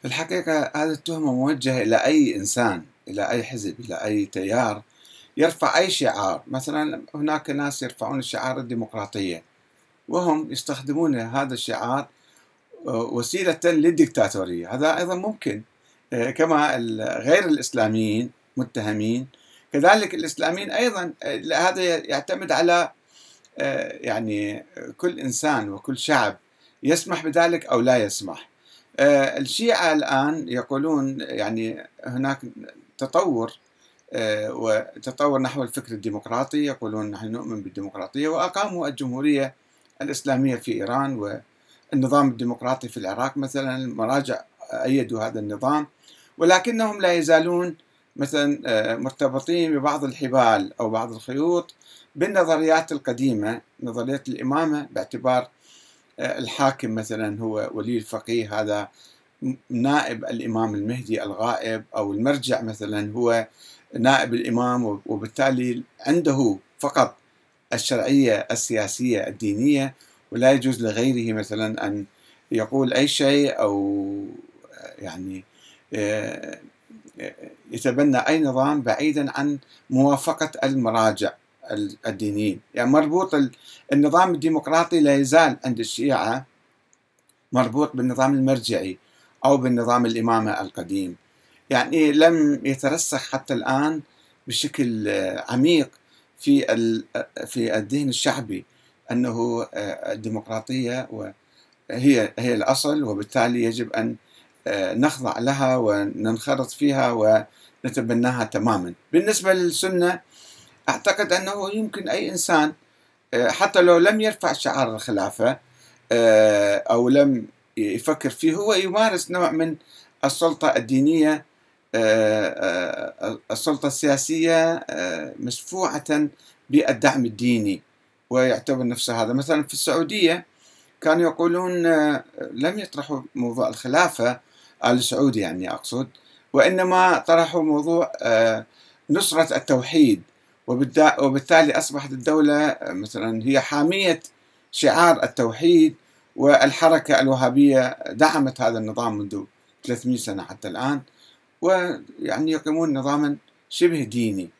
في الحقيقة هذه التهمة موجهة إلى أي إنسان إلى أي حزب إلى أي تيار يرفع أي شعار. مثلا هناك ناس يرفعون الشعار الديمقراطية وهم يستخدمون هذا الشعار آه، وسيلة للديكتاتورية. هذا أيضا ممكن آه، كما غير الإسلاميين متهمين. كذلك الإسلاميين أيضا آه، هذا يعتمد على يعني كل إنسان وكل شعب يسمح بذلك أو لا يسمح. الشيعة الآن يقولون يعني هناك تطور آه، وتطور نحو الفكر الديمقراطي يقولون نحن نؤمن بالديمقراطية وأقاموا الجمهورية الإسلامية في إيران والنظام الديمقراطي في العراق مثلا المراجع أيدوا هذا النظام ولكنهم لا يزالون مثلا آه، مرتبطين ببعض الحبال أو بعض الخيوط بالنظريات القديمة نظرية الإمامة باعتبار الحاكم مثلا هو ولي الفقيه هذا نائب الإمام المهدي الغائب أو المرجع مثلا هو نائب الإمام وبالتالي عنده فقط الشرعية السياسية الدينية ولا يجوز لغيره مثلا أن يقول أي شيء أو يعني آه، يتبنى أي نظام بعيدا عن موافقة المراجع. الدينيين. يعني مربوط النظام الديمقراطي لا يزال عند الشيعة مربوط بالنظام المرجعي أو بالنظام الإمامة القديم. يعني لم يترسخ حتى الآن بشكل عميق في في الذهن الشعبي أنه الديمقراطية هي هي الأصل وبالتالي يجب أن نخضع لها وننخرط فيها ونتبناها تماما. بالنسبة للسنة أعتقد أنه يمكن أي إنسان آه، حتى لو لم يرفع شعار الخلافة آه، أو لم يفكر فيه هو يمارس نوع من السلطة الدينية آه، السلطة السياسية مشفوعة بالدعم الديني ويعتبر نفسه هذا. مثلا في السعودية كانوا يقولون لم يطرحوا موضوع الخلافة آل سعود يعني أقصد وإنما طرحوا موضوع نصرة التوحيد. وبالتالي أصبحت الدولة مثلا هي حامية شعار التوحيد والحركة الوهابية دعمت هذا النظام منذ 300 سنة حتى الآن ويعني يقيمون نظاما شبه ديني.